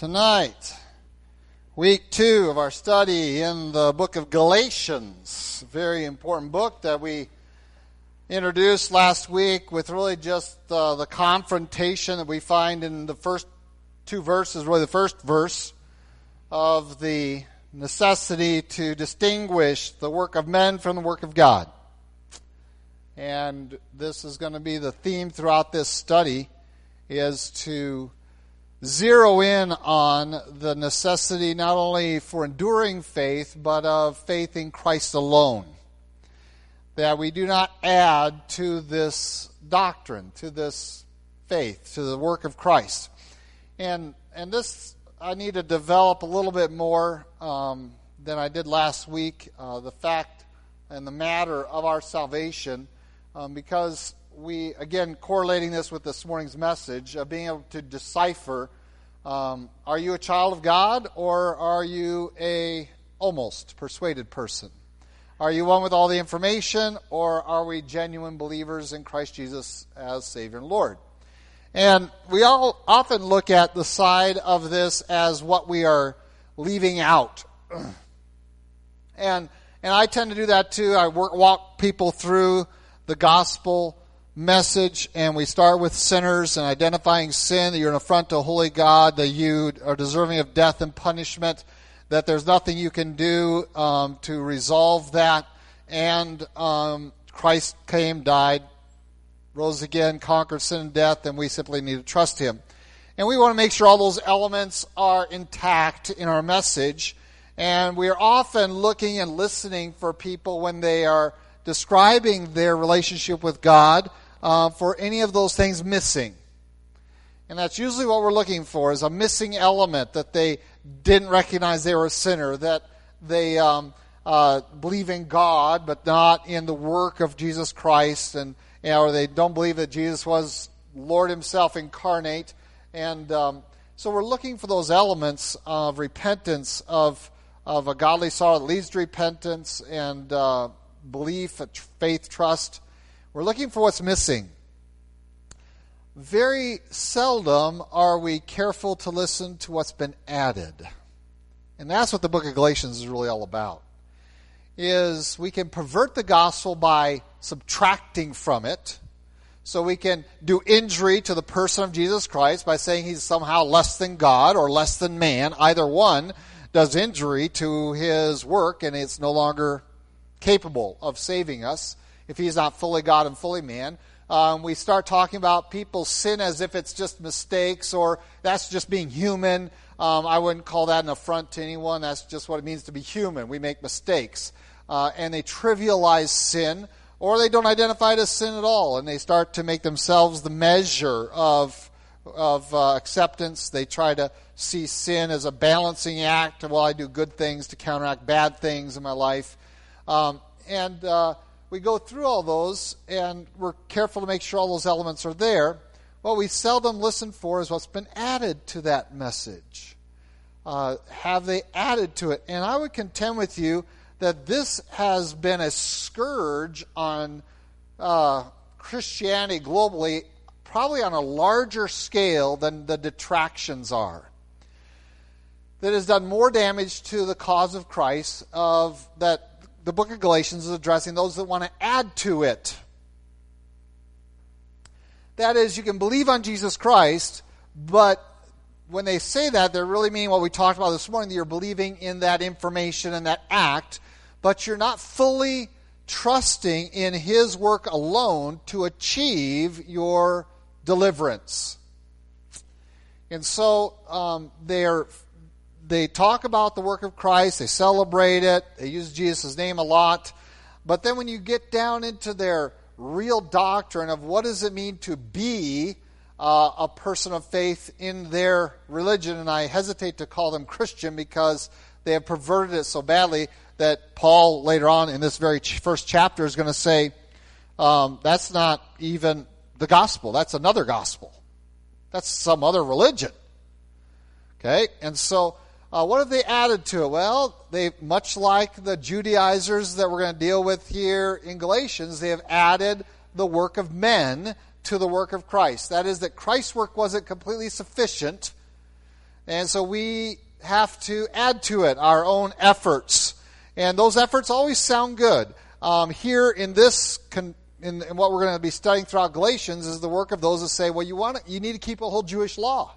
Tonight, week two of our study in the book of Galatians, very important book that we introduced last week with really just uh, the confrontation that we find in the first two verses, really the first verse of the necessity to distinguish the work of men from the work of God. And this is going to be the theme throughout this study is to zero in on the necessity not only for enduring faith, but of faith in Christ alone. That we do not add to this doctrine, to this faith, to the work of Christ. And, and this I need to develop a little bit more um, than I did last week, uh, the fact and the matter of our salvation, um, because we, again, correlating this with this morning's message, of being able to decipher um, are you a child of God or are you a almost persuaded person? Are you one with all the information or are we genuine believers in Christ Jesus as Savior and Lord? And we all often look at the side of this as what we are leaving out. and and I tend to do that too. I work, walk people through the gospel message, and we start with sinners and identifying sin, that you're an affront to holy God, that you are deserving of death and punishment, that there's nothing you can do um, to resolve that, and um, Christ came, died, rose again, conquered sin and death, and we simply need to trust Him. And we want to make sure all those elements are intact in our message. And we are often looking and listening for people when they are describing their relationship with God uh, for any of those things missing. And that's usually what we're looking for is a missing element that they didn't recognize they were a sinner, that they um, uh, believe in God but not in the work of Jesus Christ, and you know, or they don't believe that Jesus was Lord Himself incarnate. And um, so we're looking for those elements of repentance, of of a godly sorrow that leads to repentance and uh, belief, faith, trust. We're looking for what's missing. Very seldom are we careful to listen to what's been added. And that's what the book of Galatians is really all about. Is we can pervert the gospel by subtracting from it. So we can do injury to the person of Jesus Christ by saying he's somehow less than God or less than man. Either one does injury to his work and it's no longer capable of saving us if he's not fully God and fully man. Um, we start talking about people's sin as if it's just mistakes or that's just being human. Um, I wouldn't call that an affront to anyone. That's just what it means to be human. We make mistakes. Uh, and they trivialize sin or they don't identify it as sin at all and they start to make themselves the measure of, of uh, acceptance. They try to see sin as a balancing act. Well, I do good things to counteract bad things in my life. Um, and uh, we go through all those and we're careful to make sure all those elements are there. What we seldom listen for is what's been added to that message. Uh, have they added to it? And I would contend with you that this has been a scourge on uh, Christianity globally, probably on a larger scale than the detractions are. That has done more damage to the cause of Christ of that the book of Galatians is addressing those that want to add to it. That is, you can believe on Jesus Christ, but when they say that, they're really meaning what we talked about this morning that you're believing in that information and that act, but you're not fully trusting in His work alone to achieve your deliverance. And so um, they're they talk about the work of Christ, they celebrate it, they use Jesus' name a lot. But then when you get down into their real doctrine of what does it mean to be uh, a person of faith in their religion, and I hesitate to call them Christian because they have perverted it so badly that Paul later on in this very first chapter is going to say, um, that's not even the gospel. That's another gospel. That's some other religion. Okay? And so uh, what have they added to it? Well, they much like the Judaizers that we're going to deal with here in Galatians, they have added the work of men to the work of Christ. That is, that Christ's work wasn't completely sufficient, And so we have to add to it our own efforts. And those efforts always sound good. Um, here in this, con- in, in, what we're going to be studying throughout Galatians, is the work of those that say, well, you want you need to keep a whole Jewish law.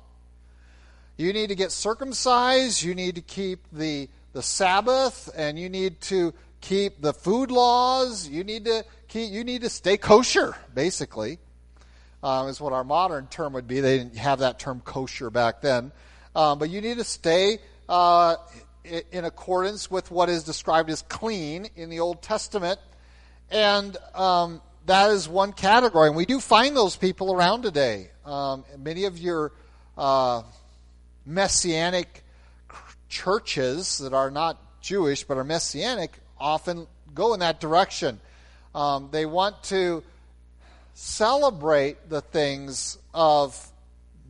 You need to get circumcised. You need to keep the the Sabbath, and you need to keep the food laws. You need to keep. You need to stay kosher, basically. Um, is what our modern term would be. They didn't have that term kosher back then. Um, but you need to stay uh, in accordance with what is described as clean in the Old Testament. And um, that is one category. And we do find those people around today. Um, many of your uh, messianic churches that are not Jewish but are messianic often go in that direction. Um, they want to celebrate the things of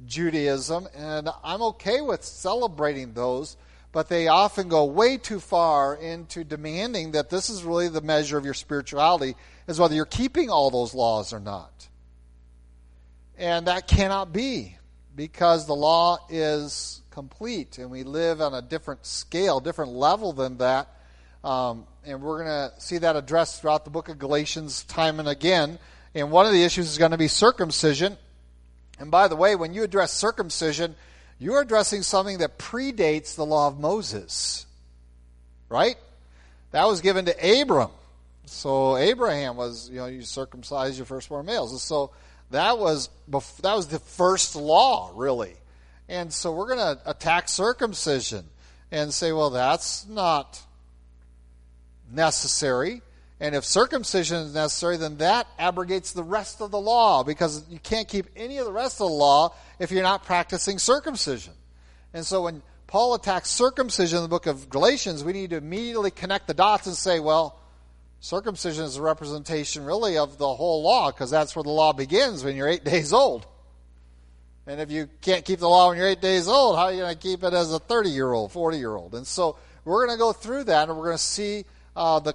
Judaism, and I'm okay with celebrating those, but they often go way too far into demanding that this is really the measure of your spirituality, is whether you're keeping all those laws or not. And that cannot be, because the law is complete and we live on a different scale, different level than that. Um, and we're going to see that addressed throughout the book of Galatians time and again. And one of the issues is going to be circumcision. And by the way, when you address circumcision, you're addressing something that predates the law of Moses. Right? That was given to Abram. So Abraham was, you know, you circumcise your firstborn males. And so that was that was the first law, really. And so we're going to attack circumcision and say, well, that's not necessary. And if circumcision is necessary, then that abrogates the rest of the law because you can't keep any of the rest of the law if you're not practicing circumcision. And so when Paul attacks circumcision in the book of Galatians, we need to immediately connect the dots and say, well, circumcision is a representation really of the whole law because that's where the law begins when you're eight days old. And if you can't keep the law when you're eight days old, how are you going to keep it as a 30 year old, 40 year old? And so we're going to go through that and we're going to see uh, the,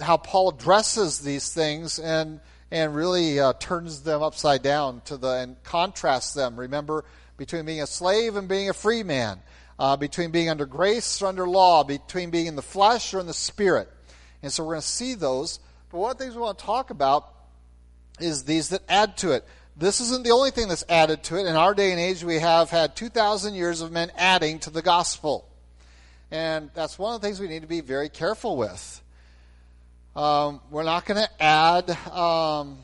how Paul addresses these things and, and really uh, turns them upside down to the, and contrasts them. Remember, between being a slave and being a free man, uh, between being under grace or under law, between being in the flesh or in the spirit. And so we're going to see those. But one of the things we want to talk about is these that add to it this isn't the only thing that's added to it. In our day and age, we have had 2,000 years of men adding to the gospel. And that's one of the things we need to be very careful with. Um, we're not going to add. Um,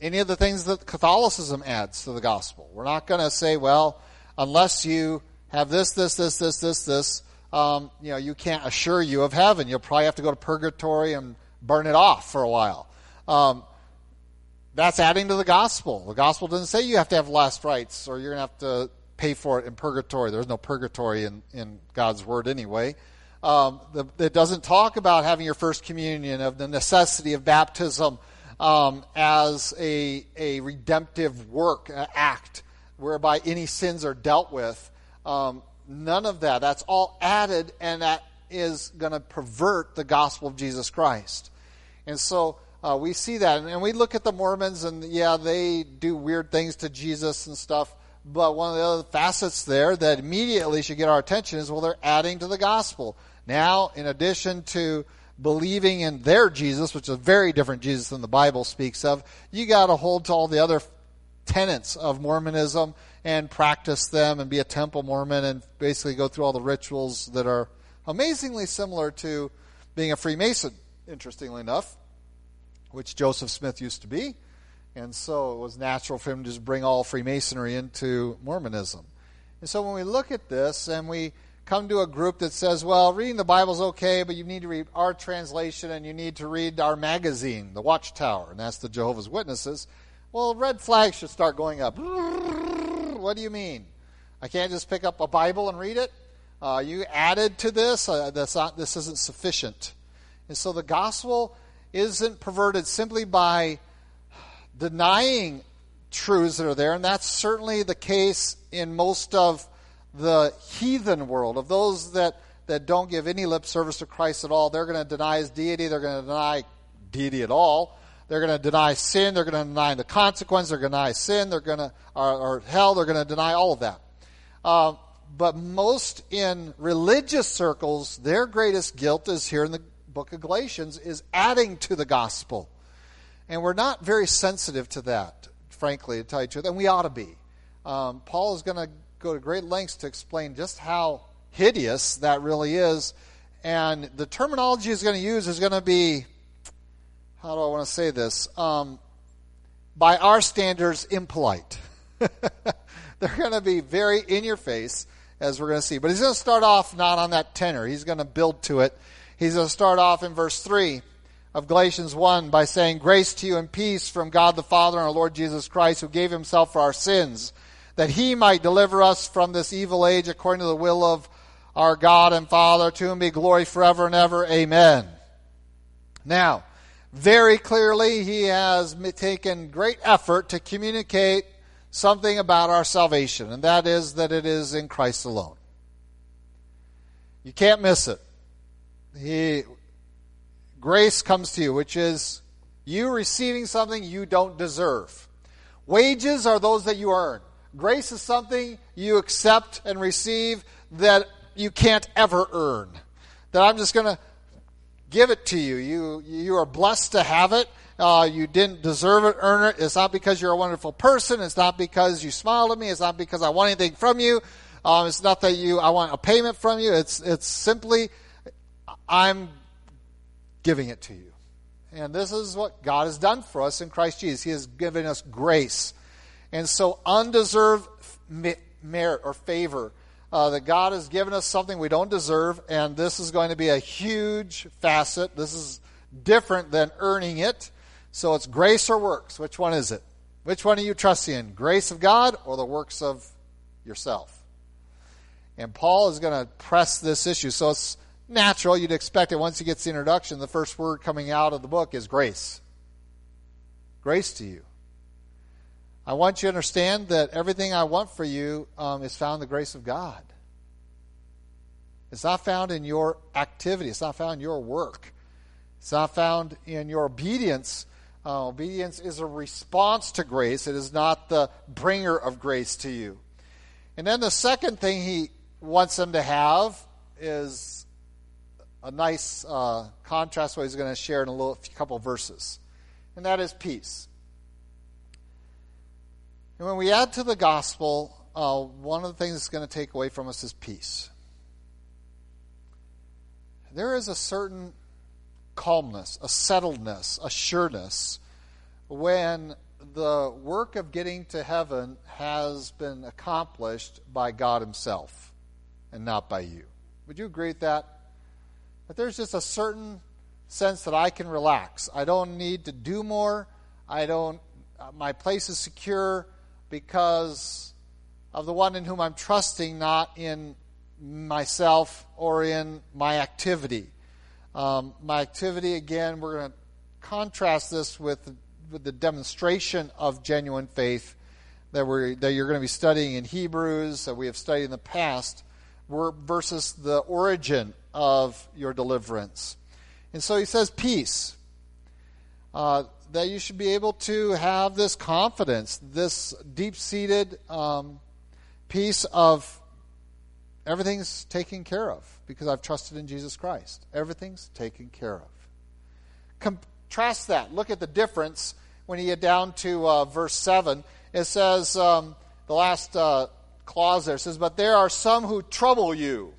any of the things that Catholicism adds to the gospel. We're not going to say, well, unless you have this, this, this, this, this, this, um, you know, you can't assure you of heaven. You'll probably have to go to purgatory and burn it off for a while. Um, that's adding to the gospel. The gospel doesn't say you have to have last rites or you're going to have to pay for it in purgatory. There's no purgatory in, in God's word anyway. Um, the, it doesn't talk about having your first communion, of the necessity of baptism um, as a, a redemptive work, act, whereby any sins are dealt with. Um, none of that. That's all added, and that is going to pervert the gospel of Jesus Christ. And so uh, we see that. And, and we look at the Mormons, and yeah, they do weird things to Jesus and stuff. But one of the other facets there that immediately should get our attention is well, they're adding to the gospel. Now, in addition to believing in their Jesus, which is a very different Jesus than the Bible speaks of, you got to hold to all the other tenets of Mormonism and practice them and be a temple Mormon and basically go through all the rituals that are amazingly similar to being a Freemason, interestingly enough, which Joseph Smith used to be. And so it was natural for him to just bring all Freemasonry into Mormonism. And so when we look at this and we come to a group that says, well, reading the Bible is okay, but you need to read our translation and you need to read our magazine, The Watchtower, and that's the Jehovah's Witnesses. Well, red flags should start going up. What do you mean? I can't just pick up a Bible and read it? Uh, you added to this. Uh, that's not, this isn't sufficient. And so the gospel isn't perverted simply by denying truths that are there, and that's certainly the case in most of the heathen world, of those that, that don't give any lip service to Christ at all. They're going to deny his deity, they're going to deny deity at all. They're going to deny sin. They're going to deny the consequence. They're going to deny sin. They're going to, or, or hell. They're going to deny all of that. Uh, but most in religious circles, their greatest guilt is here in the book of Galatians, is adding to the gospel. And we're not very sensitive to that, frankly, to tell you the truth. And we ought to be. Um, Paul is going to go to great lengths to explain just how hideous that really is. And the terminology he's going to use is going to be, how do I want to say this? Um, by our standards, impolite. They're going to be very in your face, as we're going to see. But he's going to start off not on that tenor. He's going to build to it. He's going to start off in verse 3 of Galatians 1 by saying, Grace to you and peace from God the Father and our Lord Jesus Christ, who gave himself for our sins, that he might deliver us from this evil age according to the will of our God and Father, to whom be glory forever and ever. Amen. Now, very clearly, he has taken great effort to communicate something about our salvation, and that is that it is in Christ alone. You can't miss it. He, grace comes to you, which is you receiving something you don't deserve. Wages are those that you earn. Grace is something you accept and receive that you can't ever earn. That I'm just going to give it to you. You you are blessed to have it. Uh, you didn't deserve it, earn it. It's not because you're a wonderful person. It's not because you smiled at me. It's not because I want anything from you. Um, it's not that you I want a payment from you. It's it's simply I'm giving it to you. And this is what God has done for us in Christ Jesus. He has given us grace. And so undeserved merit or favor uh, that God has given us something we don't deserve, and this is going to be a huge facet. This is different than earning it. So it's grace or works. Which one is it? Which one are you trusting in? Grace of God or the works of yourself? And Paul is going to press this issue. So it's natural. You'd expect it once he gets the introduction. The first word coming out of the book is grace. Grace to you. I want you to understand that everything I want for you um, is found in the grace of God. It's not found in your activity, it's not found in your work, it's not found in your obedience. Uh, obedience is a response to grace, it is not the bringer of grace to you. And then the second thing he wants them to have is a nice uh, contrast what he's going to share in a little couple verses, and that is peace. And when we add to the gospel, uh, one of the things that's going to take away from us is peace. There is a certain calmness, a settledness, a sureness when the work of getting to heaven has been accomplished by God Himself and not by you. Would you agree with that? That there's just a certain sense that I can relax. I don't need to do more. I don't. Uh, my place is secure because of the one in whom I'm trusting, not in myself or in my activity. Um, my activity, again, we're going to contrast this with, with the demonstration of genuine faith that, we're, that you're going to be studying in Hebrews, that we have studied in the past, versus the origin of your deliverance. And so he says, peace. Uh, that you should be able to have this confidence, this deep seated um, peace of everything's taken care of because I've trusted in Jesus Christ. Everything's taken care of. Contrast that. Look at the difference when you get down to uh, verse 7. It says, um, the last uh, clause there says, But there are some who trouble you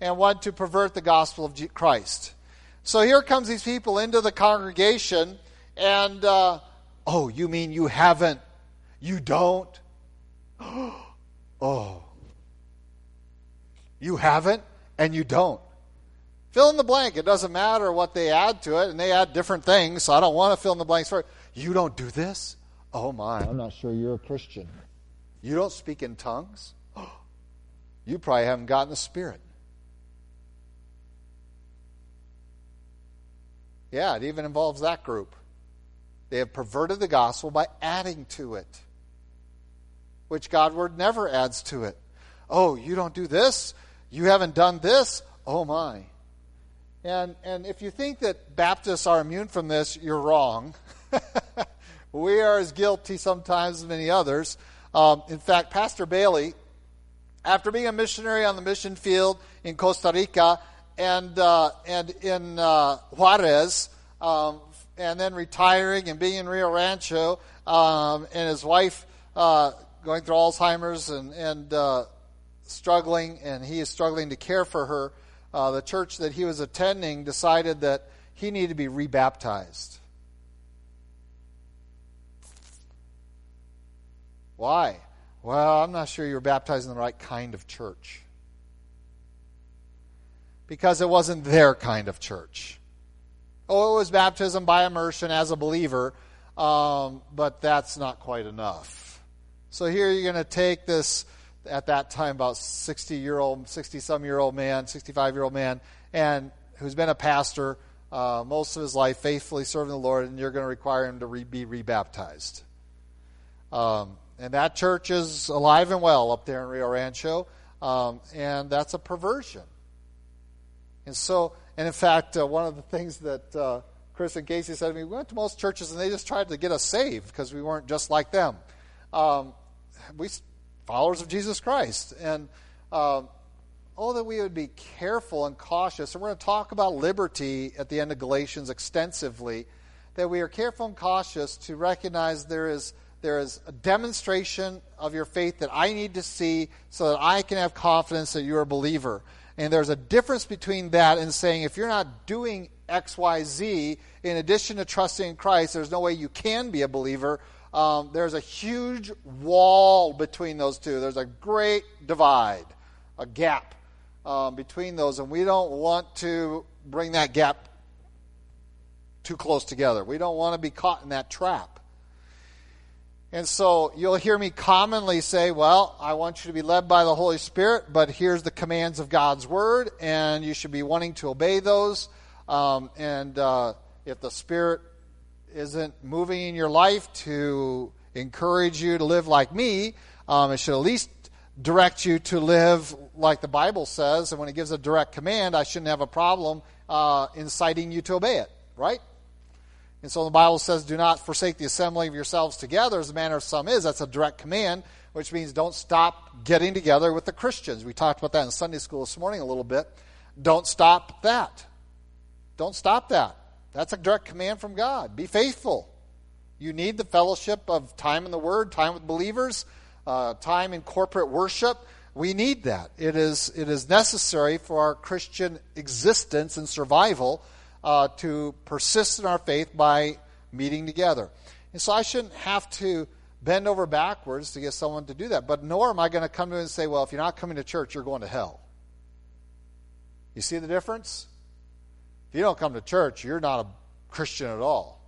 and want to pervert the gospel of Christ. So here comes these people into the congregation and, uh, oh, you mean you haven't? You don't? oh. You haven't and you don't. Fill in the blank. It doesn't matter what they add to it, and they add different things, so I don't want to fill in the blanks for it. You don't do this? Oh my, I'm not sure you're a Christian. You don't speak in tongues? You probably haven't gotten the Spirit. Yeah, it even involves that group. They have perverted the gospel by adding to it, which God word never adds to it. Oh, you don't do this? You haven't done this? Oh my. And, and if you think that Baptists are immune from this, you're wrong. we are as guilty sometimes as many others. Um, in fact, Pastor Bailey, after being a missionary on the mission field in Costa Rica and, uh, and in uh, Juarez, um, and then retiring and being in Rio Rancho, um, and his wife uh, going through Alzheimer's and, and uh, struggling, and he is struggling to care for her uh, the church that he was attending decided that he needed to be rebaptized. Why? Well, I'm not sure you were baptized in the right kind of church. Because it wasn't their kind of church. Oh, it was baptism by immersion as a believer, um, but that's not quite enough. So here you're going to take this at that time about 60 year old, 60 some year old man, 65 year old man, and who's been a pastor uh, most of his life, faithfully serving the Lord, and you're going to require him to re- be rebaptized. Um, and that church is alive and well up there in Rio Rancho, um, and that's a perversion. And so, and in fact, uh, one of the things that uh, Chris and Casey said to me, we went to most churches and they just tried to get us saved because we weren't just like them. Um, we followers of Jesus Christ. And uh, oh, that we would be careful and cautious. And we're going to talk about liberty at the end of Galatians extensively. That we are careful and cautious to recognize there is there is a demonstration of your faith that I need to see so that I can have confidence that you're a believer. And there's a difference between that and saying if you're not doing X, Y, Z, in addition to trusting in Christ, there's no way you can be a believer um, there's a huge wall between those two. There's a great divide, a gap um, between those, and we don't want to bring that gap too close together. We don't want to be caught in that trap. And so you'll hear me commonly say, Well, I want you to be led by the Holy Spirit, but here's the commands of God's Word, and you should be wanting to obey those. Um, and uh, if the Spirit isn't moving in your life to encourage you to live like me, um, it should at least direct you to live like the Bible says. And when it gives a direct command, I shouldn't have a problem uh, inciting you to obey it, right? And so the Bible says, do not forsake the assembling of yourselves together, as the manner of some is. That's a direct command, which means don't stop getting together with the Christians. We talked about that in Sunday school this morning a little bit. Don't stop that. Don't stop that. That's a direct command from God. Be faithful. You need the fellowship of time in the Word, time with believers, uh, time in corporate worship. We need that. It is, it is necessary for our Christian existence and survival uh, to persist in our faith by meeting together. And so I shouldn't have to bend over backwards to get someone to do that. But nor am I going to come to and say, well, if you're not coming to church, you're going to hell. You see the difference? If you don't come to church, you're not a Christian at all.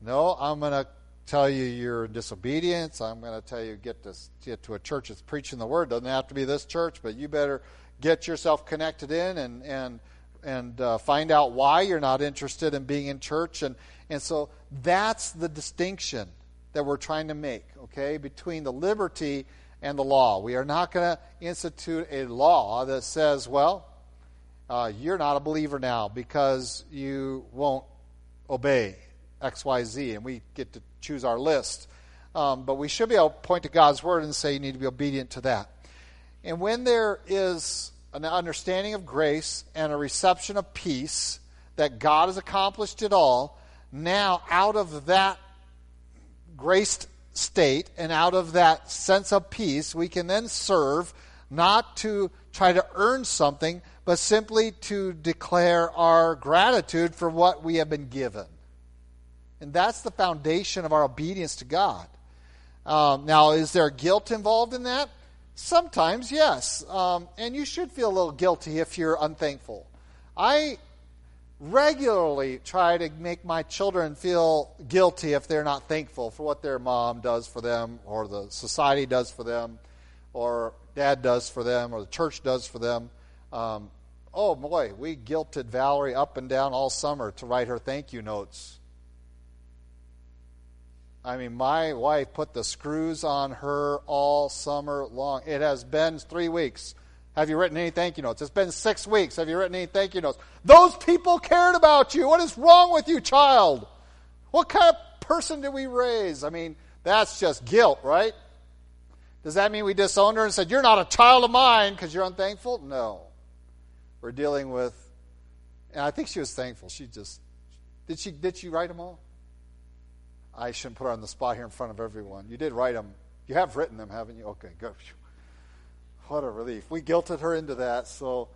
No, I'm going to tell you you're in disobedience. I'm going to tell you get to get to a church that's preaching the word. Doesn't have to be this church, but you better get yourself connected in and and and uh, find out why you're not interested in being in church. And and so that's the distinction that we're trying to make. Okay, between the liberty and the law. We are not going to institute a law that says, well, uh, you're not a believer now because you won't obey XYZ, and we get to choose our list. Um, but we should be able to point to God's word and say you need to be obedient to that. And when there is an understanding of grace and a reception of peace that God has accomplished it all, now out of that graced state and out of that sense of peace, we can then serve not to try to earn something, but simply to declare our gratitude for what we have been given. And that's the foundation of our obedience to God. Um, now, is there guilt involved in that? Sometimes, yes. Um, and you should feel a little guilty if you're unthankful. I regularly try to make my children feel guilty if they're not thankful for what their mom does for them, or the society does for them, or dad does for them, or the church does for them. Um, oh boy, we guilted Valerie up and down all summer to write her thank you notes. I mean, my wife put the screws on her all summer long. It has been three weeks. Have you written any thank you notes? It's been six weeks. Have you written any thank you notes? Those people cared about you. What is wrong with you, child? What kind of person did we raise? I mean, that's just guilt, right? Does that mean we disowned her and said, You're not a child of mine because you're unthankful? No. We're dealing with, and I think she was thankful. She just, did she, did she write them all? I shouldn't put her on the spot here in front of everyone. You did write them. You have written them, haven't you? Okay, good. What a relief. We guilted her into that. So,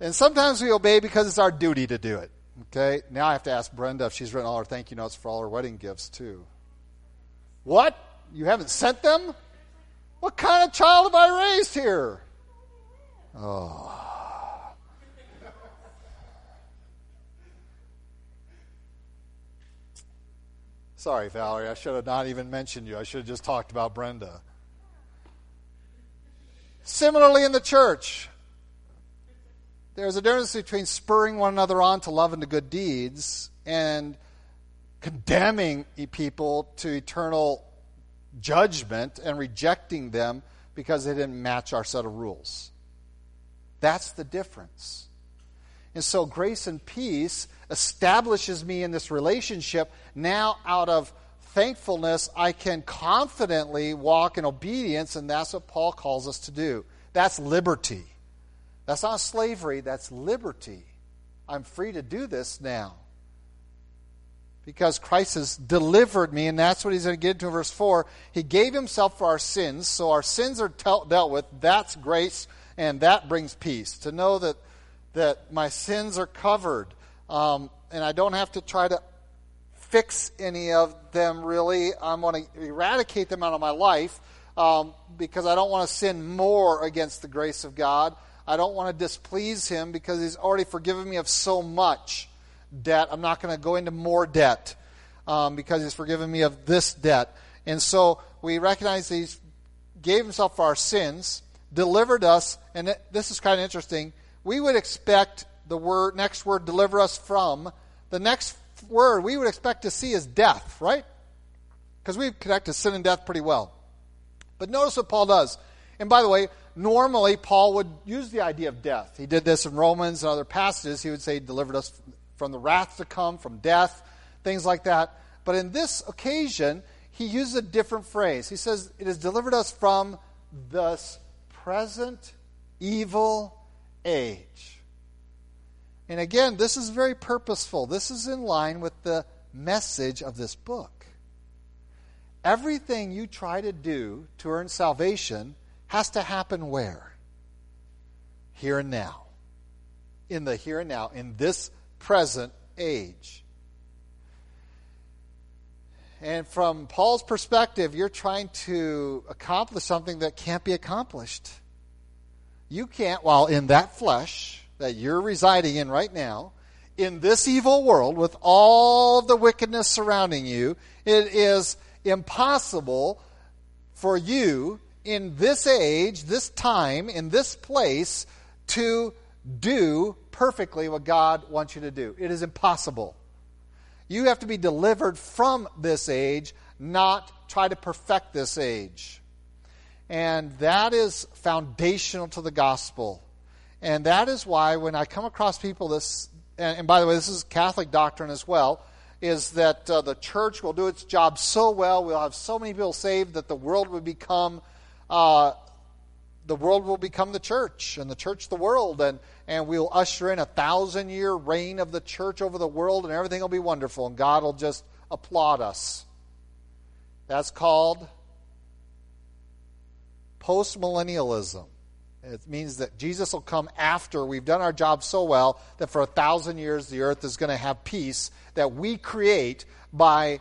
and sometimes we obey because it's our duty to do it. Okay. Now I have to ask Brenda if she's written all her thank you notes for all her wedding gifts too. What? You haven't sent them? What kind of child have I raised here? Oh. Sorry, Valerie. I should have not even mentioned you. I should have just talked about Brenda. Similarly, in the church, there's a difference between spurring one another on to love and to good deeds and condemning people to eternal judgment and rejecting them because they didn't match our set of rules. That's the difference. And so, grace and peace establishes me in this relationship. Now, out of thankfulness, I can confidently walk in obedience, and that's what Paul calls us to do. That's liberty. That's not slavery, that's liberty. I'm free to do this now. Because Christ has delivered me, and that's what he's going to get into in verse 4. He gave himself for our sins, so our sins are dealt with. That's grace, and that brings peace. To know that, that my sins are covered, um, and I don't have to try to fix any of them really. I'm going to eradicate them out of my life um, because I don't want to sin more against the grace of God. I don't want to displease Him because He's already forgiven me of so much debt. I'm not going to go into more debt um, because He's forgiven me of this debt. And so we recognize that He gave Himself for our sins, delivered us, and this is kind of interesting. We would expect the word next word deliver us from the next word we would expect to see is death, right? Because we connect to sin and death pretty well. But notice what Paul does. And by the way, normally Paul would use the idea of death. He did this in Romans and other passages. He would say, delivered us from the wrath to come, from death, things like that. But in this occasion, he uses a different phrase. He says, It has delivered us from this present evil age. And again, this is very purposeful. This is in line with the message of this book. Everything you try to do to earn salvation has to happen where? Here and now. In the here and now, in this present age. And from Paul's perspective, you're trying to accomplish something that can't be accomplished. You can't, while in that flesh, that you're residing in right now, in this evil world with all the wickedness surrounding you, it is impossible for you in this age, this time, in this place to do perfectly what God wants you to do. It is impossible. You have to be delivered from this age, not try to perfect this age. And that is foundational to the gospel. And that is why when I come across people this, and, and by the way, this is Catholic doctrine as well, is that uh, the church will do its job so well, we'll have so many people saved that the world will become, uh, the world will become the church, and the church the world, and, and we'll usher in a thousand year reign of the church over the world, and everything will be wonderful, and God will just applaud us. That's called postmillennialism. It means that Jesus will come after we've done our job so well that for a thousand years the earth is going to have peace that we create by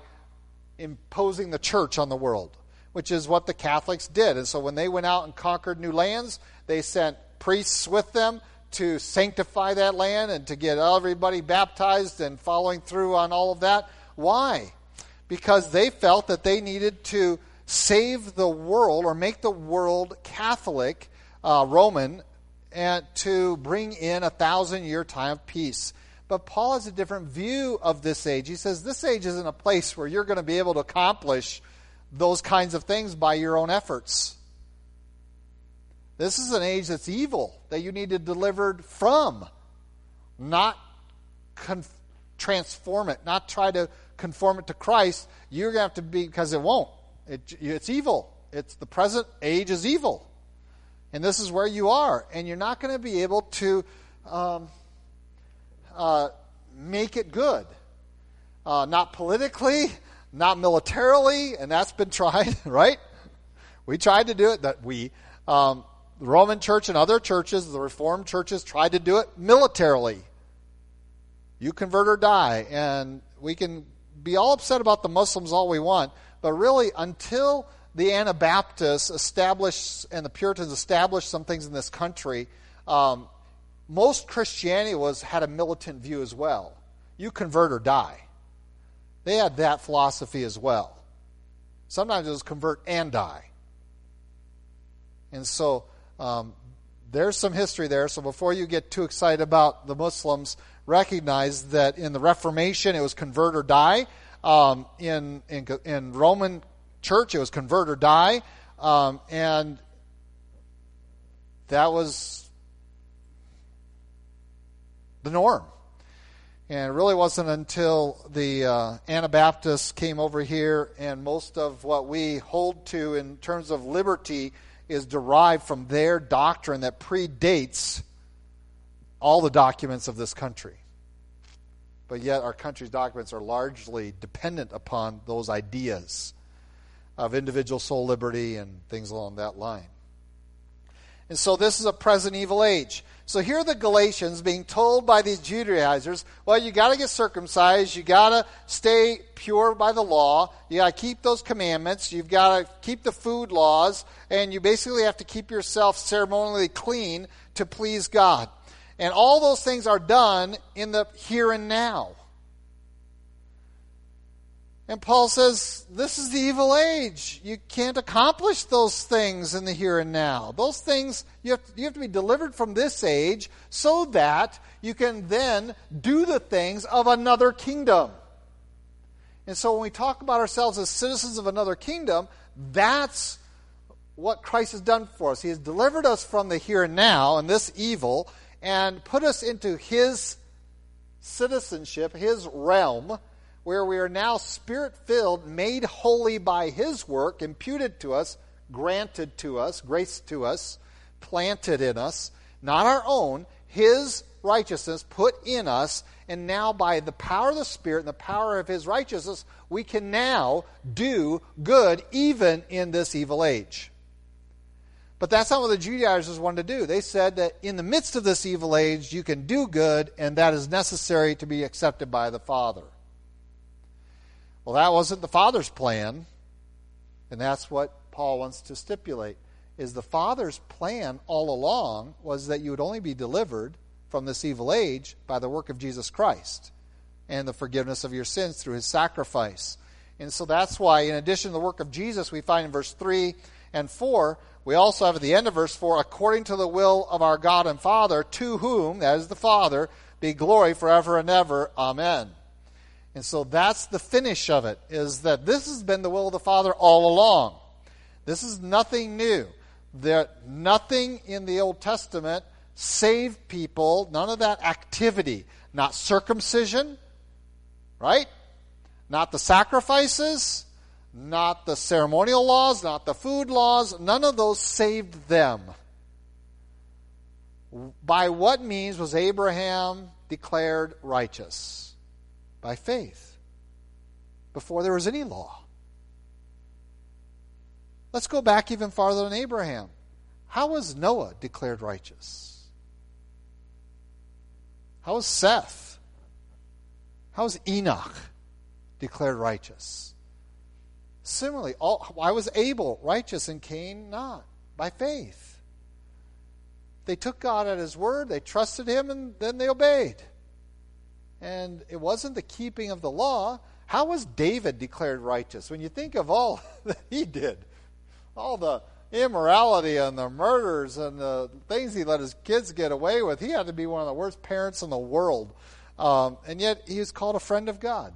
imposing the church on the world, which is what the Catholics did. And so when they went out and conquered new lands, they sent priests with them to sanctify that land and to get everybody baptized and following through on all of that. Why? Because they felt that they needed to save the world or make the world Catholic uh, Roman and to bring in a thousand year time of peace. But Paul has a different view of this age. He says this age isn't a place where you're going to be able to accomplish those kinds of things by your own efforts. This is an age that's evil that you need to delivered from, not transform it, not try to conform it to Christ. You're going to have to be because it won't. It, it's evil. It's the present age is evil, and this is where you are, and you're not going to be able to um, uh, make it good. Uh, not politically, not militarily, and that's been tried, right? We tried to do it. That we, um, the Roman Church and other churches, the Reformed churches, tried to do it militarily. You convert or die, and we can be all upset about the Muslims all we want, but really, until the Anabaptists established and the Puritans established some things in this country, um, most Christianity was had a militant view as well. You convert or die. They had that philosophy as well. Sometimes it was convert and die. And so um, there's some history there. So before you get too excited about the Muslims, recognize that in the Reformation it was convert or die. Um, in, in, in Roman church it was convert or die, um, and that was the norm. And it really wasn't until the uh, Anabaptists came over here, and most of what we hold to in terms of liberty is derived from their doctrine that predates all the documents of this country. But yet, our country's documents are largely dependent upon those ideas of individual soul liberty and things along that line. And so, this is a present evil age. So, here are the Galatians being told by these Judaizers well, you got to get circumcised, you got to stay pure by the law, you got to keep those commandments, you've got to keep the food laws, and you basically have to keep yourself ceremonially clean to please God. And all those things are done in the here and now. And Paul says, This is the evil age. You can't accomplish those things in the here and now. Those things, you have, to, you have to be delivered from this age so that you can then do the things of another kingdom. And so when we talk about ourselves as citizens of another kingdom, that's what Christ has done for us. He has delivered us from the here and now and this evil and put us into His citizenship, His realm, where we are now spirit filled, made holy by His work, imputed to us, granted to us, graced to us, planted in us, not our own, His righteousness put in us, and now by the power of the Spirit and the power of His righteousness, we can now do good even in this evil age. But that's not what the Judaizers wanted to do. They said that in the midst of this evil age, you can do good, and that is necessary to be accepted by the Father. Well, that wasn't the Father's plan, and that's what Paul wants to stipulate. Is the Father's plan all along was that you would only be delivered from this evil age by the work of Jesus Christ and the forgiveness of your sins through his sacrifice. And so that's why, in addition to the work of Jesus, we find in verse 3 and 4 we also have at the end of verse 4, according to the will of our God and Father, to whom, that is the Father, be glory forever and ever. Amen. And so that's the finish of it, is that this has been the will of the Father all along. This is nothing new. There, nothing in the Old Testament saved people, none of that activity. Not circumcision, right? Not the sacrifices, not the ceremonial laws, not the food laws, none of those saved them. By what means was Abraham declared righteous? By faith, before there was any law. Let's go back even farther than Abraham. How was Noah declared righteous? How was Seth? How was Enoch declared righteous? Similarly, all, why was Abel righteous and Cain not? By faith. They took God at his word, they trusted him, and then they obeyed. And it wasn't the keeping of the law. How was David declared righteous? When you think of all that he did, all the immorality and the murders and the things he let his kids get away with, he had to be one of the worst parents in the world. Um, and yet he was called a friend of God.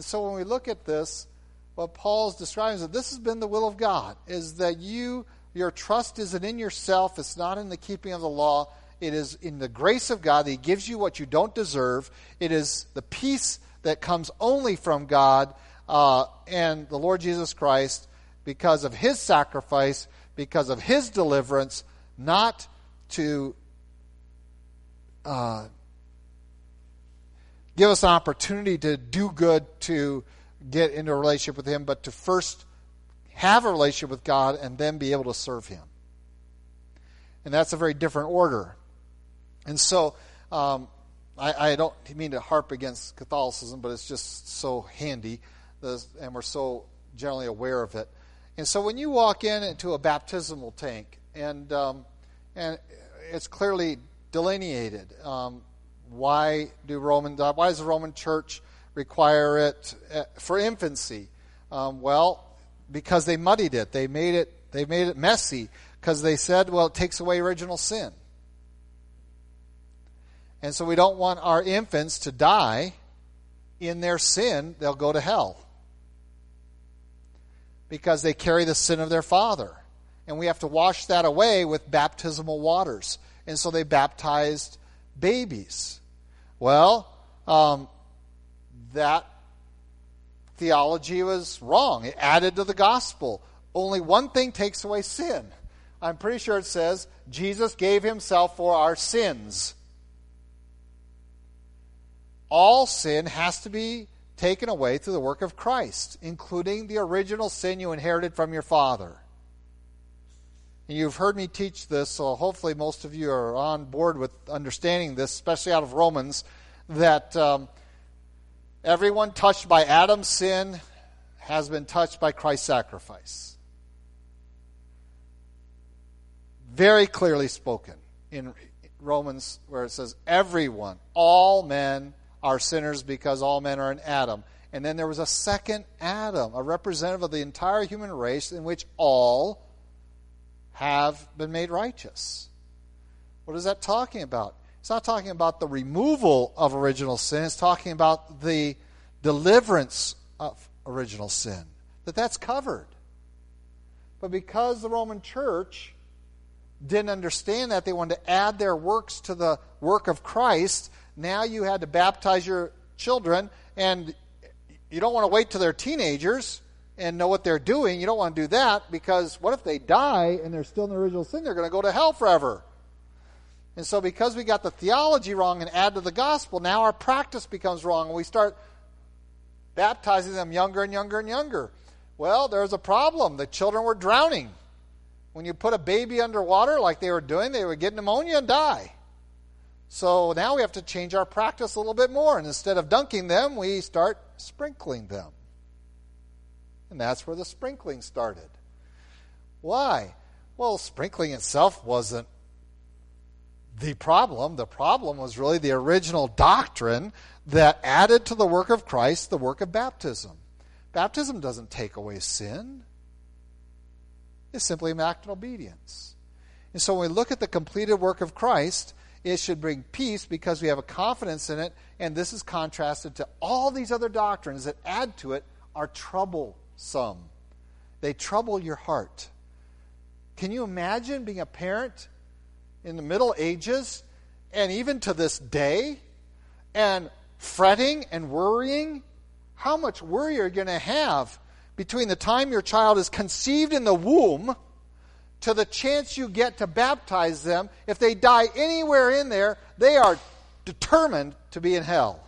And so when we look at this, what Paul's describing is that this has been the will of God, is that you, your trust isn't in yourself, it's not in the keeping of the law, it is in the grace of God that He gives you what you don't deserve. It is the peace that comes only from God uh, and the Lord Jesus Christ because of His sacrifice, because of His deliverance, not to uh, give us an opportunity to do good to get into a relationship with Him, but to first have a relationship with God and then be able to serve Him. And that's a very different order. And so, um, I, I, don't mean to harp against Catholicism, but it's just so handy, and we're so generally aware of it. And so, when you walk in into a baptismal tank, and um, and it's clearly delineated, um, why do Roman why does the Roman Church require it uh, for infancy? Um, well, because they muddied it, they made it they made it messy because they said, well, it takes away original sin. And so we don't want our infants to die in their sin, they'll go to hell. Because they carry the sin of their father. And we have to wash that away with baptismal waters. And so they baptized babies. Well, um, that theology was wrong. It added to the gospel. Only one thing takes away sin. I'm pretty sure it says Jesus gave himself for our sins all sin has to be taken away through the work of Christ, including the original sin you inherited from your father. You've heard me teach this, so hopefully most of you are on board with understanding this, especially out of Romans, that um, everyone touched by Adam's sin has been touched by Christ's sacrifice. Very clearly spoken in Romans, where it says, Everyone, all men, are sinners because all men are in Adam. And then there was a second Adam, a representative of the entire human race in which all have been made righteous. What is that talking about? It's not talking about the removal of original sin, it's talking about the deliverance of original sin. That that's covered. But because the Roman church didn't understand that, they wanted to add their works to the work of Christ, now you had to baptize your children, and you don't want to wait till they're teenagers and know what they're doing. You don't want to do that because what if they die and they're still in the original sin? They're going to go to hell forever. And so, because we got the theology wrong and add to the gospel, now our practice becomes wrong, and we start baptizing them younger and younger and younger. Well, there's a problem. The children were drowning. When you put a baby underwater like they were doing, they would get pneumonia and die. So now we have to change our practice a little bit more. And instead of dunking them, we start sprinkling them. And that's where the sprinkling started. Why? Well, sprinkling itself wasn't the problem. The problem was really the original doctrine that added to the work of Christ the work of baptism. Baptism doesn't take away sin, it's simply an act of obedience. And so when we look at the completed work of Christ, it should bring peace because we have a confidence in it, and this is contrasted to all these other doctrines that add to it are troublesome. They trouble your heart. Can you imagine being a parent in the Middle Ages and even to this day and fretting and worrying? How much worry are you going to have between the time your child is conceived in the womb? to the chance you get to baptize them, if they die anywhere in there, they are determined to be in hell.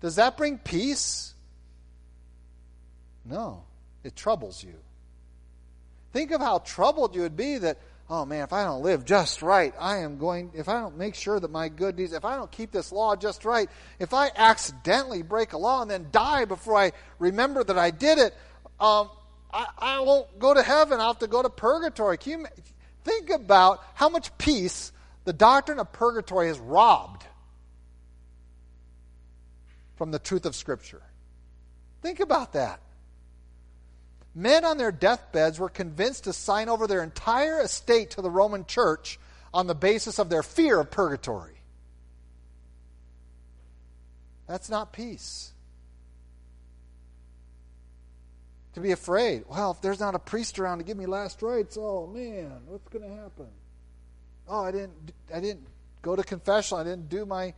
Does that bring peace? No, it troubles you. Think of how troubled you would be that, oh man, if I don't live just right, I am going, if I don't make sure that my good deeds, if I don't keep this law just right, if I accidentally break a law and then die before I remember that I did it, um, I, I won't go to heaven. I'll have to go to purgatory. Can you think about how much peace the doctrine of purgatory has robbed from the truth of Scripture? Think about that. Men on their deathbeds were convinced to sign over their entire estate to the Roman church on the basis of their fear of purgatory. That's not peace. to be afraid. Well, if there's not a priest around to give me last rites, oh man, what's going to happen? Oh, I didn't, I didn't go to confession. I didn't do my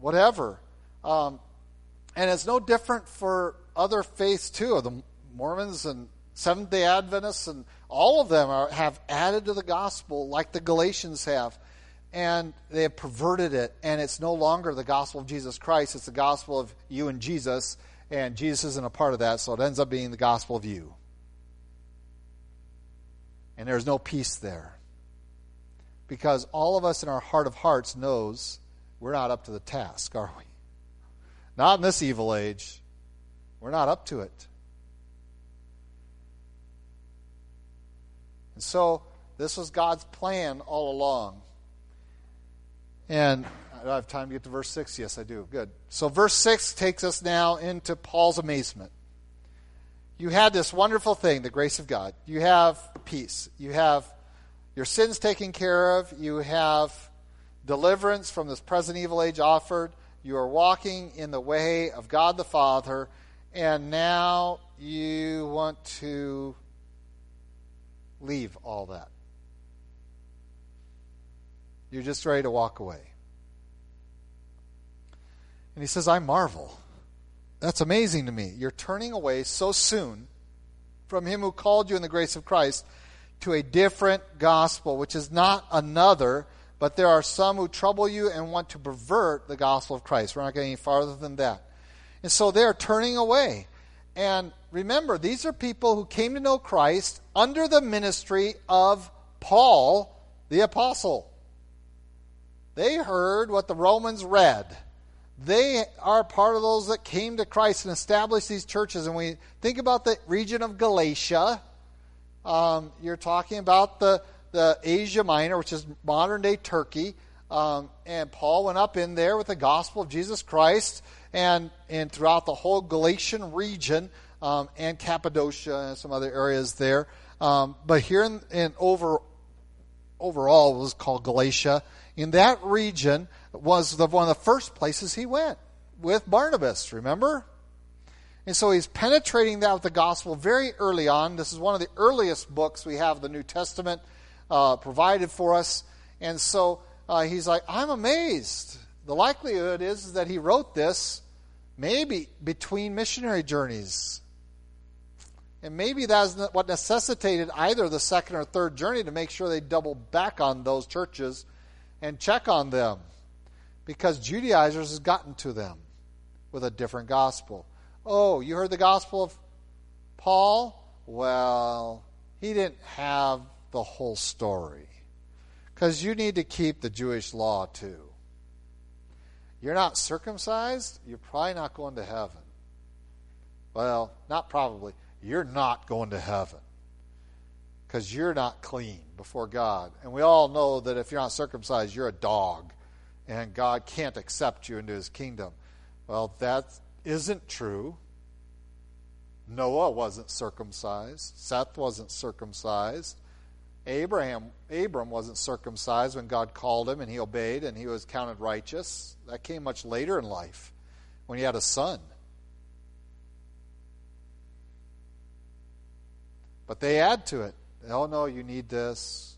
whatever. Um, and it's no different for other faiths too. The Mormons and Seventh Day Adventists and all of them are, have added to the gospel like the Galatians have, and they have perverted it. And it's no longer the gospel of Jesus Christ; it's the gospel of you and Jesus and Jesus isn't a part of that, so it ends up being the gospel of you. And there's no peace there. Because all of us in our heart of hearts knows we're not up to the task, are we? Not in this evil age. We're not up to it. And so this was God's plan all along. And I have time to get to verse 6? Yes, I do. Good. So, verse 6 takes us now into Paul's amazement. You had this wonderful thing, the grace of God. You have peace. You have your sins taken care of. You have deliverance from this present evil age offered. You are walking in the way of God the Father. And now you want to leave all that. You're just ready to walk away. And he says, I marvel. That's amazing to me. You're turning away so soon from him who called you in the grace of Christ to a different gospel, which is not another, but there are some who trouble you and want to pervert the gospel of Christ. We're not getting any farther than that. And so they're turning away. And remember, these are people who came to know Christ under the ministry of Paul the apostle. They heard what the Romans read they are part of those that came to Christ and established these churches. And we think about the region of Galatia. Um, you're talking about the, the Asia Minor, which is modern day Turkey. Um, and Paul went up in there with the gospel of Jesus Christ and, and throughout the whole Galatian region um, and Cappadocia and some other areas there. Um, but here in, in over, overall, it was called Galatia. In that region, was the, one of the first places he went with Barnabas, remember? And so he's penetrating that with the gospel very early on. This is one of the earliest books we have the New Testament uh, provided for us. And so uh, he's like, I'm amazed. The likelihood is that he wrote this maybe between missionary journeys. And maybe that's what necessitated either the second or third journey to make sure they double back on those churches and check on them because Judaizers has gotten to them with a different gospel. Oh, you heard the gospel of Paul? Well, he didn't have the whole story. Because you need to keep the Jewish law too. You're not circumcised, you're probably not going to heaven. Well, not probably. You're not going to heaven. Because you're not clean before God. And we all know that if you're not circumcised, you're a dog and God can't accept you into his kingdom. Well, that isn't true. Noah wasn't circumcised. Seth wasn't circumcised. Abraham Abram wasn't circumcised when God called him and he obeyed and he was counted righteous. That came much later in life when he had a son. But they add to it. Oh no, you need this.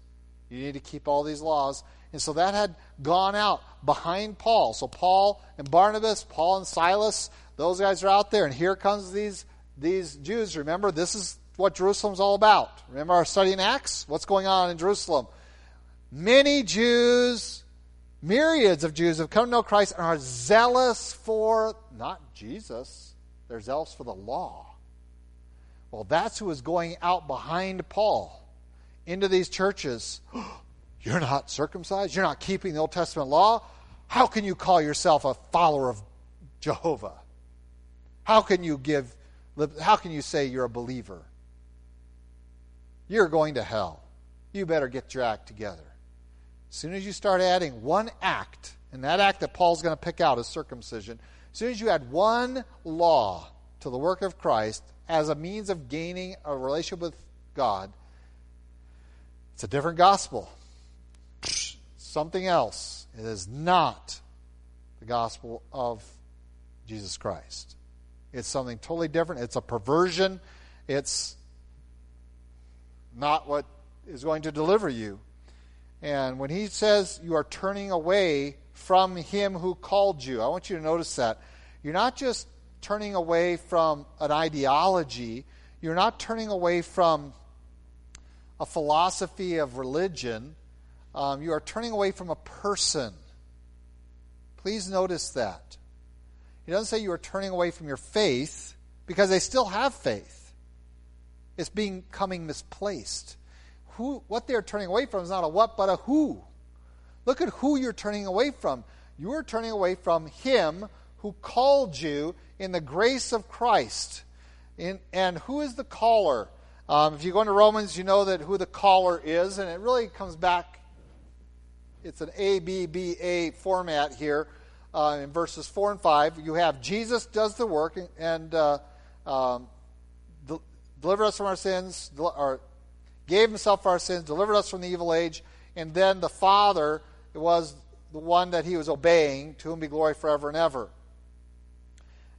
You need to keep all these laws. And so that had gone out behind Paul. So Paul and Barnabas, Paul and Silas, those guys are out there. And here comes these, these Jews. Remember, this is what Jerusalem's all about. Remember our study in Acts? What's going on in Jerusalem? Many Jews, myriads of Jews have come to know Christ and are zealous for not Jesus, they're zealous for the law. Well, that's who is going out behind Paul into these churches. You're not circumcised? You're not keeping the Old Testament law? How can you call yourself a follower of Jehovah? How can you give how can you say you're a believer? You're going to hell. You better get your act together. As soon as you start adding one act, and that act that Paul's going to pick out is circumcision, as soon as you add one law to the work of Christ as a means of gaining a relationship with God, it's a different gospel something else. It is not the gospel of Jesus Christ. It's something totally different. It's a perversion. It's not what is going to deliver you. And when he says you are turning away from him who called you, I want you to notice that. You're not just turning away from an ideology, you're not turning away from a philosophy of religion, um, you are turning away from a person. Please notice that. He doesn't say you are turning away from your faith because they still have faith. It's becoming misplaced. Who, what they're turning away from is not a what, but a who. Look at who you're turning away from. You are turning away from Him who called you in the grace of Christ. In, and who is the caller? Um, if you go into Romans, you know that who the caller is, and it really comes back. It's an A B B A format here. Uh, in verses four and five, you have Jesus does the work and uh, um, de- delivered us from our sins, or gave Himself for our sins, delivered us from the evil age, and then the Father was the one that He was obeying, to whom be glory forever and ever.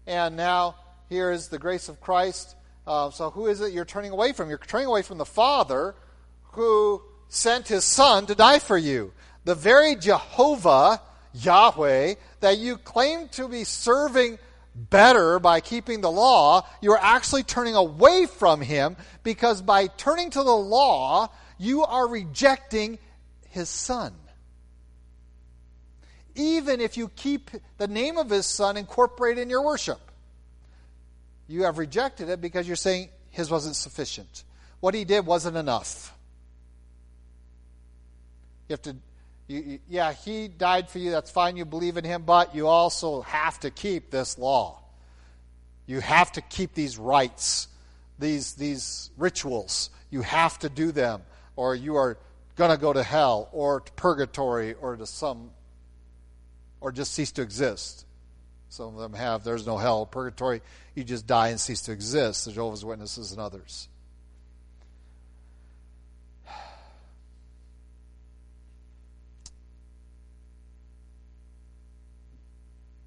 And now here is the grace of Christ uh, so, who is it you're turning away from? You're turning away from the Father who sent his Son to die for you. The very Jehovah, Yahweh, that you claim to be serving better by keeping the law, you're actually turning away from him because by turning to the law, you are rejecting his Son. Even if you keep the name of his Son incorporated in your worship. You have rejected it because you're saying his wasn't sufficient. What he did wasn't enough. You have to, you, yeah, he died for you. That's fine. You believe in him, but you also have to keep this law. You have to keep these rites, these, these rituals. You have to do them, or you are going to go to hell, or to purgatory, or to some, or just cease to exist. Some of them have, there's no hell, purgatory, you just die and cease to exist, the Jehovah's Witnesses and others.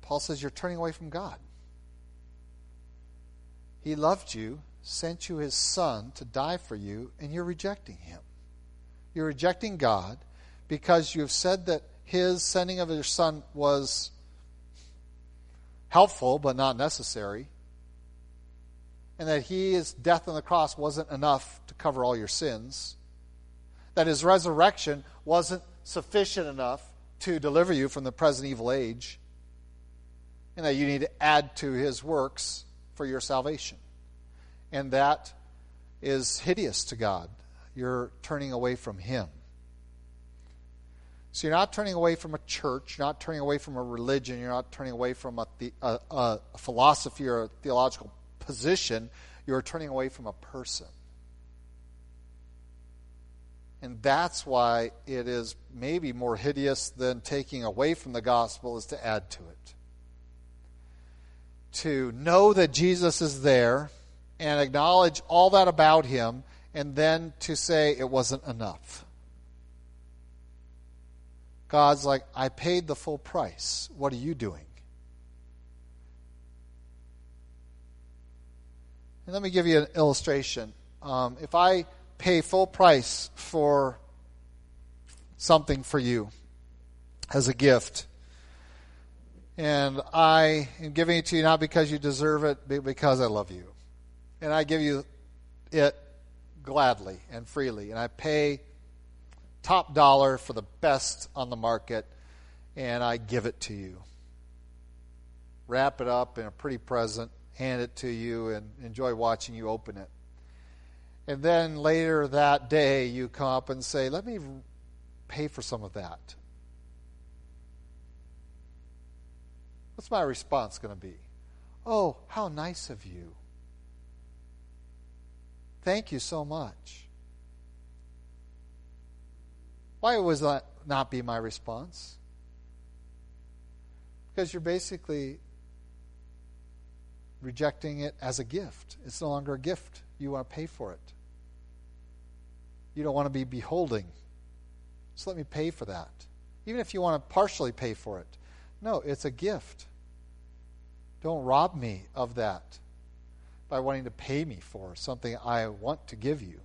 Paul says you're turning away from God. He loved you, sent you his son to die for you, and you're rejecting him. You're rejecting God because you have said that his sending of his son was helpful but not necessary. And that his death on the cross wasn't enough to cover all your sins. That his resurrection wasn't sufficient enough to deliver you from the present evil age. And that you need to add to his works for your salvation. And that is hideous to God. You're turning away from him. So you're not turning away from a church, you're not turning away from a religion, you're not turning away from a, a, a philosophy or a theological position, you're turning away from a person. And that's why it is maybe more hideous than taking away from the gospel is to add to it. To know that Jesus is there and acknowledge all that about him, and then to say it wasn't enough. God's like, I paid the full price. What are you doing? And let me give you an illustration. Um, if I pay full price for something for you as a gift, and I am giving it to you not because you deserve it, but because I love you, and I give you it gladly and freely, and I pay top dollar for the best on the market, and I give it to you. Wrap it up in a pretty present, hand it to you, and enjoy watching you open it. And then later that day, you come up and say, Let me pay for some of that. What's my response going to be? Oh, how nice of you. Thank you so much. Why would that not be my response? Because you're basically rejecting it as a gift. It's no longer a gift. You want to pay for it. You don't want to be beholding. So let me pay for that. Even if you want to partially pay for it. No, it's a gift. Don't rob me of that by wanting to pay me for something I want to give you.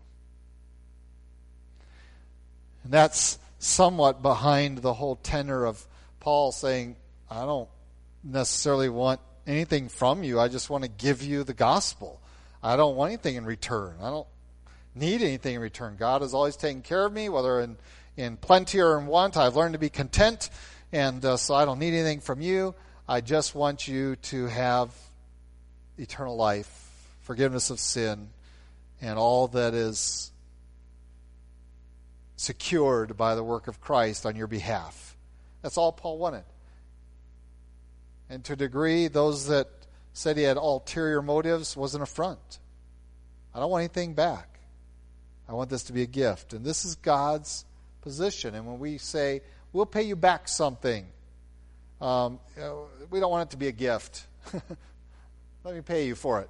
And that's somewhat behind the whole tenor of Paul saying, I don't necessarily want anything from you. I just want to give you the gospel. I don't want anything in return. I don't need anything in return. God has always taken care of me, whether in, in plenty or in want. I've learned to be content, and uh, so I don't need anything from you. I just want you to have eternal life, forgiveness of sin, and all that is secured by the work of Christ on your behalf. That's all Paul wanted. And to a degree, those that said he had ulterior motives was an affront. I don't want anything back. I want this to be a gift. And this is God's position. And when we say, we'll pay you back something, um, we don't want it to be a gift. Let me pay you for it.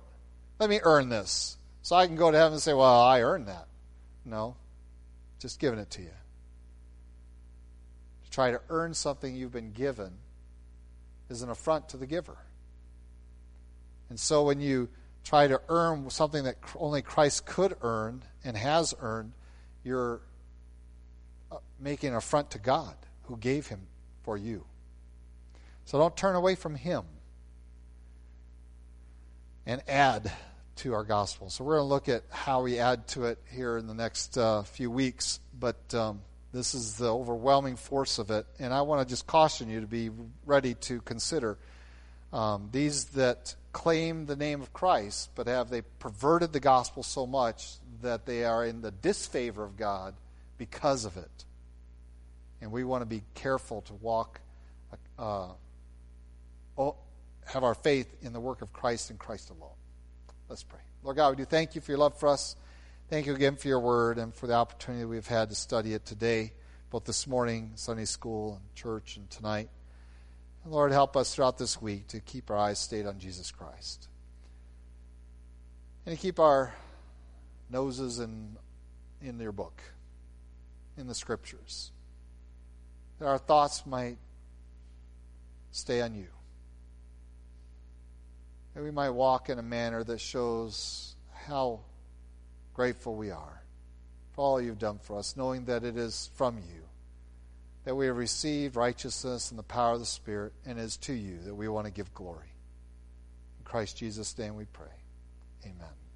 Let me earn this. So I can go to heaven and say, well, I earned that. No, just giving it to you. To try to earn something you've been given is an affront to the giver. And so when you try to earn something that only Christ could earn and has earned, you're uh, making an affront to God who gave him for you. So don't turn away from him and add to our gospel. So we're going to look at how we add to it here in the next uh, few weeks. But um, this is the overwhelming force of it. And I want to just caution you to be ready to consider um, these that claim the name of Christ, but have they perverted the gospel so much that they are in the disfavor of God because of it. And we want to be careful to walk, uh, have our faith in the work of Christ and Christ alone. Let's pray. Lord God, we do thank you for your love for us. Thank you again for your word and for the opportunity we've had to study it today, both this morning, Sunday school, and church, and tonight. And Lord, help us throughout this week to keep our eyes stayed on Jesus Christ. And to keep our noses in, in your book, in the scriptures. That our thoughts might stay on you. That we might walk in a manner that shows how grateful we are for all you've done for us, knowing that it is from you that we have received righteousness and the power of the Spirit, and it is to you that we want to give glory. In Christ Jesus' name we pray. Amen.